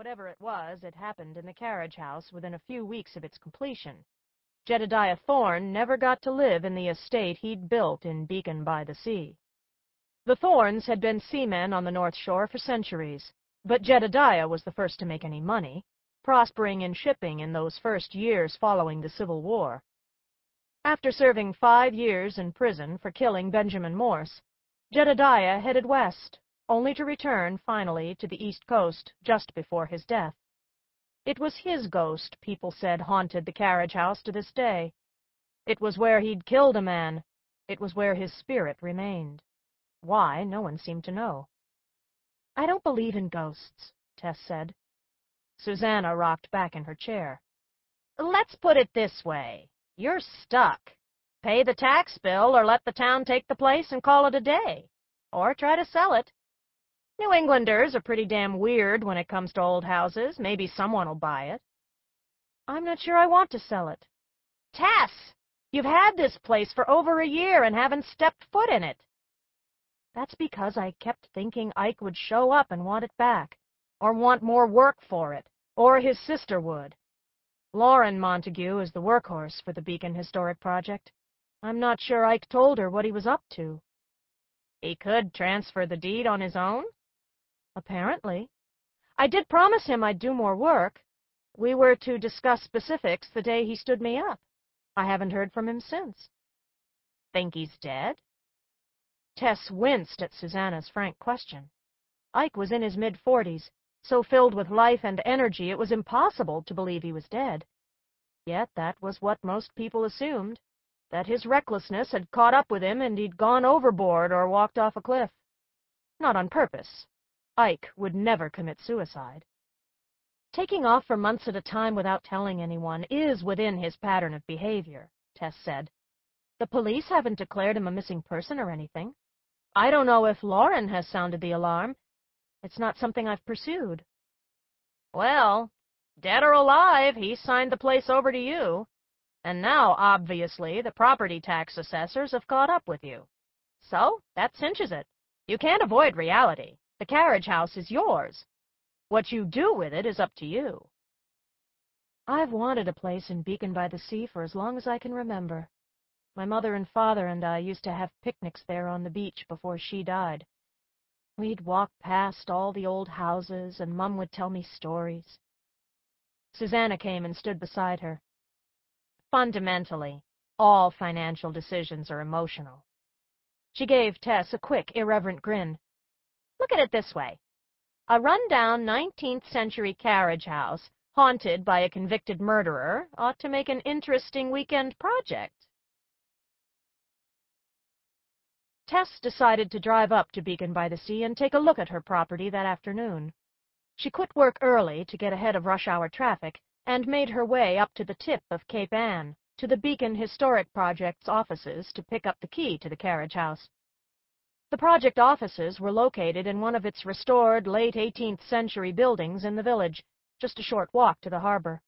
Whatever it was, it happened in the carriage house within a few weeks of its completion. Jedediah Thorne never got to live in the estate he'd built in Beacon by the Sea. The Thornes had been seamen on the North Shore for centuries, but Jedediah was the first to make any money, prospering in shipping in those first years following the Civil War. After serving five years in prison for killing Benjamin Morse, Jedediah headed west, only to return finally to the East Coast just before his death. It was his ghost, people said, haunted the carriage house to this day. It was where he'd killed a man. It was where his spirit remained. Why, no one seemed to know. I don't believe in ghosts, Tess said. Susanna rocked back in her chair. Let's put it this way. You're stuck. Pay the tax bill or let the town take the place and call it a day. Or try to sell it. New Englanders are pretty damn weird when it comes to old houses. Maybe someone will buy it. I'm not sure I want to sell it. Tess! You've had this place for over a year and haven't stepped foot in it. That's because I kept thinking Ike would show up and want it back, or want more work for it, or his sister would. Lauren Montague is the workhorse for the Beacon Historic Project. I'm not sure Ike told her what he was up to. He could transfer the deed on his own? Apparently. I did promise him I'd do more work. We were to discuss specifics the day he stood me up. I haven't heard from him since. Think he's dead? Tess winced at Susanna's frank question. Ike was in his mid-forties, so filled with life and energy it was impossible to believe he was dead. Yet that was what most people assumed, that his recklessness had caught up with him and he'd gone overboard or walked off a cliff. Not on purpose. Ike would never commit suicide. Taking off for months at a time without telling anyone is within his pattern of behavior, Tess said. The police haven't declared him a missing person or anything. I don't know if Lauren has sounded the alarm. It's not something I've pursued. Well, dead or alive, he signed the place over to you. And now, obviously, the property tax assessors have caught up with you. So, that cinches it. You can't avoid reality. The carriage house is yours. What you do with it is up to you. I've wanted a place in Beacon by the Sea for as long as I can remember. My mother and father and I used to have picnics there on the beach before she died. We'd walk past all the old houses, and Mum would tell me stories. Susanna came and stood beside her. Fundamentally, all financial decisions are emotional. She gave Tess a quick, irreverent grin. Look at it this way. A run-down 19th century carriage house, haunted by a convicted murderer, ought to make an interesting weekend project. Tess decided to drive up to Beacon by the Sea and take a look at her property that afternoon. She quit work early to get ahead of rush hour traffic and made her way up to the tip of Cape Ann to the Beacon Historic Project's offices to pick up the key to the carriage house. The project offices were located in one of its restored late 18th century buildings in the village, just a short walk to the harbor.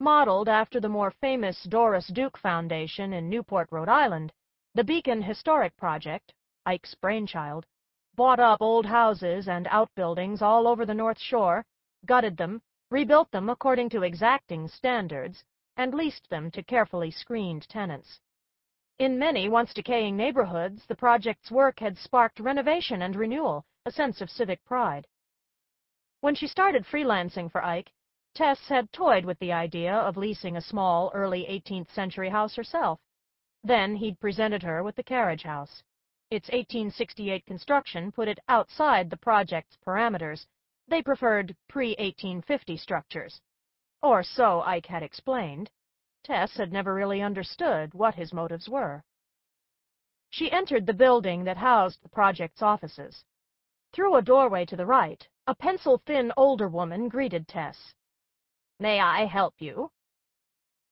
Modeled after the more famous Doris Duke Foundation in Newport, Rhode Island, the Beacon Historic Project, Ike's brainchild, bought up old houses and outbuildings all over the North Shore, gutted them, rebuilt them according to exacting standards, and leased them to carefully screened tenants. In many once decaying neighborhoods, the project's work had sparked renovation and renewal, a sense of civic pride. When she started freelancing for Ike, Tess had toyed with the idea of leasing a small, early 18th century house herself. Then he'd presented her with the carriage house. Its 1868 construction put it outside the project's parameters. They preferred pre-1850 structures. Or so Ike had explained. Tess had never really understood what his motives were. She entered the building that housed the project's offices. Through a doorway to the right, a pencil-thin older woman greeted Tess. May I help you?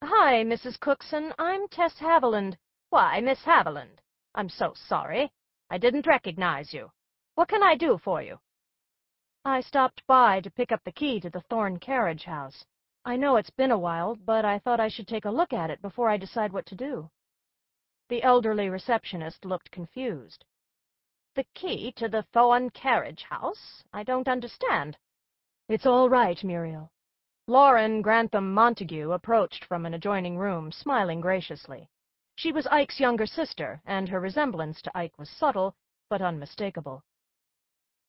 Hi, Mrs. Cookson. I'm Tess Haviland. Why, Miss Haviland, I'm so sorry. I didn't recognize you. What can I do for you? I stopped by to pick up the key to the Thorne carriage house. I know it's been a while, but I thought I should take a look at it before I decide what to do. The elderly receptionist looked confused. The key to the Thorne carriage house? I don't understand. It's all right, Muriel. Lauren Grantham Montague approached from an adjoining room, smiling graciously. She was Ike's younger sister, and her resemblance to Ike was subtle, but unmistakable.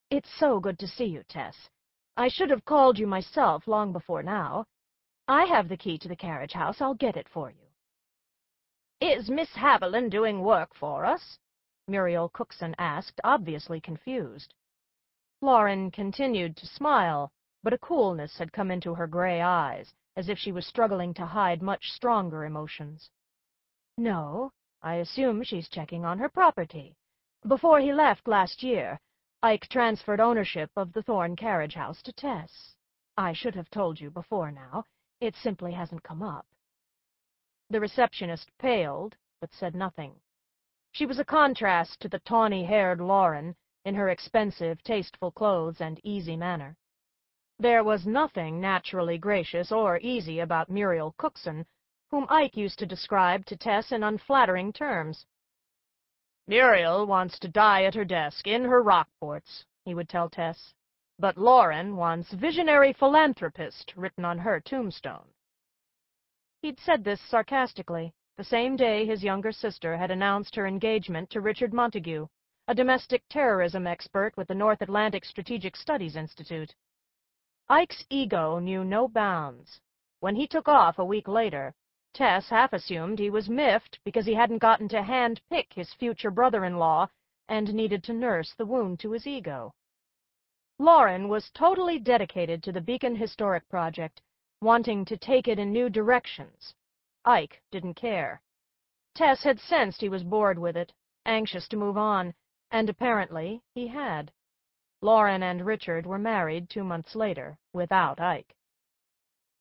It's so good to see you, Tess. I should have called you myself long before now. I have the key to the carriage house. I'll get it for you. Is Miss Haviland doing work for us? Muriel Cookson asked, obviously confused. Lauren continued to smile, but a coolness had come into her gray eyes, as if she was struggling to hide much stronger emotions. No, I assume she's checking on her property. Before he left last year, Ike transferred ownership of the Thorne carriage house to Tess. I should have told you before now. It simply hasn't come up. The receptionist paled, but said nothing. She was a contrast to the tawny-haired Lauren in her expensive, tasteful clothes and easy manner. There was nothing naturally gracious or easy about Muriel Cookson, whom Ike used to describe to Tess in unflattering terms. Muriel wants to die at her desk in her Rockports, he would tell Tess, but Lauren wants visionary philanthropist written on her tombstone. He'd said this sarcastically, the same day his younger sister had announced her engagement to Richard Montague, a domestic terrorism expert with the North Atlantic Strategic Studies Institute. Ike's ego knew no bounds. When he took off a week later, Tess half assumed he was miffed because he hadn't gotten to hand-pick his future brother-in-law and needed to nurse the wound to his ego. Lauren was totally dedicated to the Beacon Historic Project, wanting to take it in new directions. Ike didn't care. Tess had sensed he was bored with it, anxious to move on, and apparently he had. Lauren and Richard were married two months later, without Ike.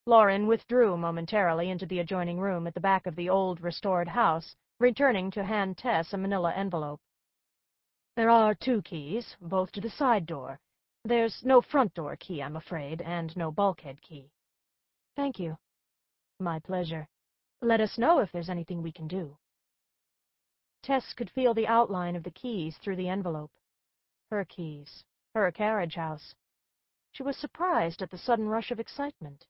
Lauren withdrew momentarily into the adjoining room at the back of the old, restored house, returning to hand Tess a manila envelope. There are two keys, both to the side door. There's no front door key, I'm afraid, and no bulkhead key. Thank you. My pleasure. Let us know if there's anything we can do. Tess could feel the outline of the keys through the envelope. Her keys her carriage house. She was surprised at the sudden rush of excitement.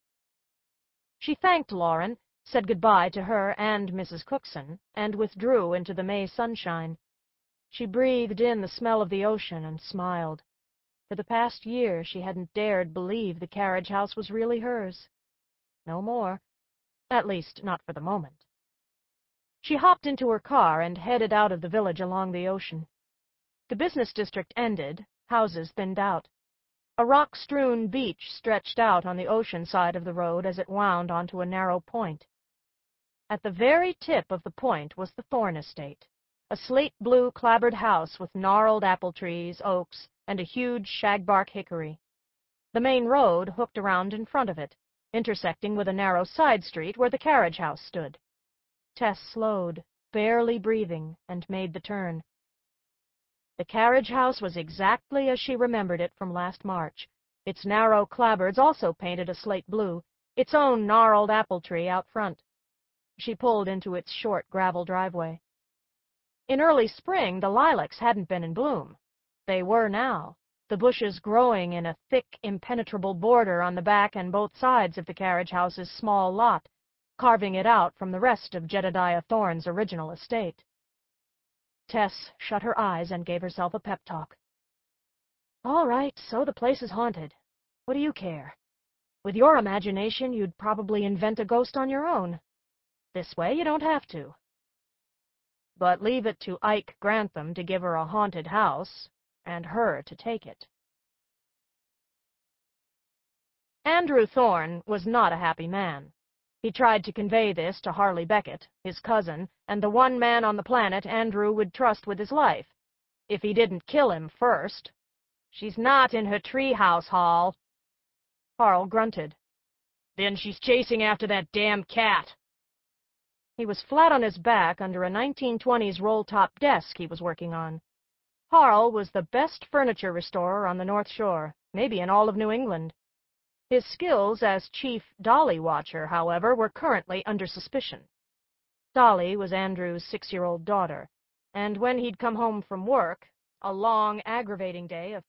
She thanked Lauren, said goodbye to her and Mrs. Cookson, and withdrew into the May sunshine. She breathed in the smell of the ocean and smiled. For the past year she hadn't dared believe the carriage house was really hers. No more. At least, not for the moment. She hopped into her car and headed out of the village along the ocean. The business district ended, Houses thinned out. A rock-strewn beach stretched out on the ocean side of the road as it wound onto a narrow point. At the very tip of the point was the Thorne estate, a slate-blue clapboard house with gnarled apple trees, oaks, and a huge shagbark hickory. The main road hooked around in front of it, intersecting with a narrow side street where the carriage house stood. Tess slowed, barely breathing, and made the turn. The carriage house was exactly as she remembered it from last March, its narrow clapboards also painted a slate blue, its own gnarled apple tree out front. She pulled into its short gravel driveway. In early spring, the lilacs hadn't been in bloom. They were now, the bushes growing in a thick, impenetrable border on the back and both sides of the carriage house's small lot, carving it out from the rest of Jedediah Thorne's original estate. Tess shut her eyes and gave herself a pep talk. All right, so the place is haunted. What do you care? With your imagination, you'd probably invent a ghost on your own. This way, you don't have to. But leave it to Ike Grantham to give her a haunted house, and her to take it. Andrew Thorne was not a happy man. He tried to convey this to Harley Beckett, his cousin, and the one man on the planet Andrew would trust with his life. If he didn't kill him first. She's not in her treehouse, Hall. Harl grunted. Then she's chasing after that damn cat. He was flat on his back under a 1920s roll-top desk he was working on. Harl was the best furniture restorer on the North Shore, maybe in all of New England. His skills as chief dolly watcher, however, were currently under suspicion. Dolly was Andrew's six-year-old daughter, and when he'd come home from work, a long, aggravating day of